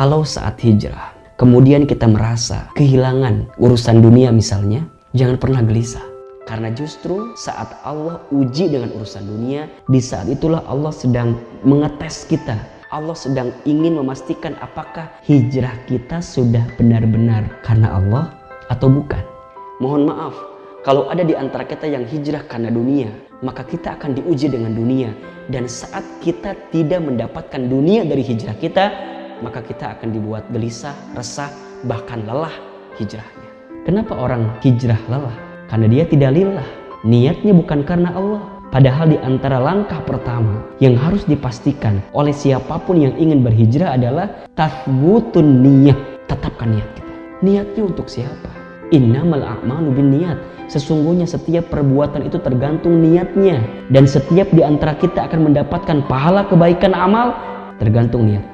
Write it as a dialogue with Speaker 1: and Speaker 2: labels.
Speaker 1: Kalau saat hijrah, kemudian kita merasa kehilangan urusan dunia misalnya, jangan pernah gelisah. Karena justru saat Allah uji dengan urusan dunia, di saat itulah Allah sedang mengetes kita. Allah sedang ingin memastikan apakah hijrah kita sudah benar-benar karena Allah atau bukan. Mohon maaf, kalau ada di antara kita yang hijrah karena dunia, maka kita akan diuji dengan dunia. Dan saat kita tidak mendapatkan dunia dari hijrah kita, maka kita akan dibuat gelisah, resah, bahkan lelah hijrahnya. Kenapa orang hijrah lelah? Karena dia tidak lillah. Niatnya bukan karena Allah. Padahal di antara langkah pertama yang harus dipastikan oleh siapa pun yang ingin berhijrah adalah tathbutun niat. Tetapkan niat kita. Niatnya untuk siapa? Innamal a'malu bin niat. Sesungguhnya setiap perbuatan itu tergantung niatnya. Dan setiap di antara kita akan mendapatkan pahala kebaikan amal tergantung niat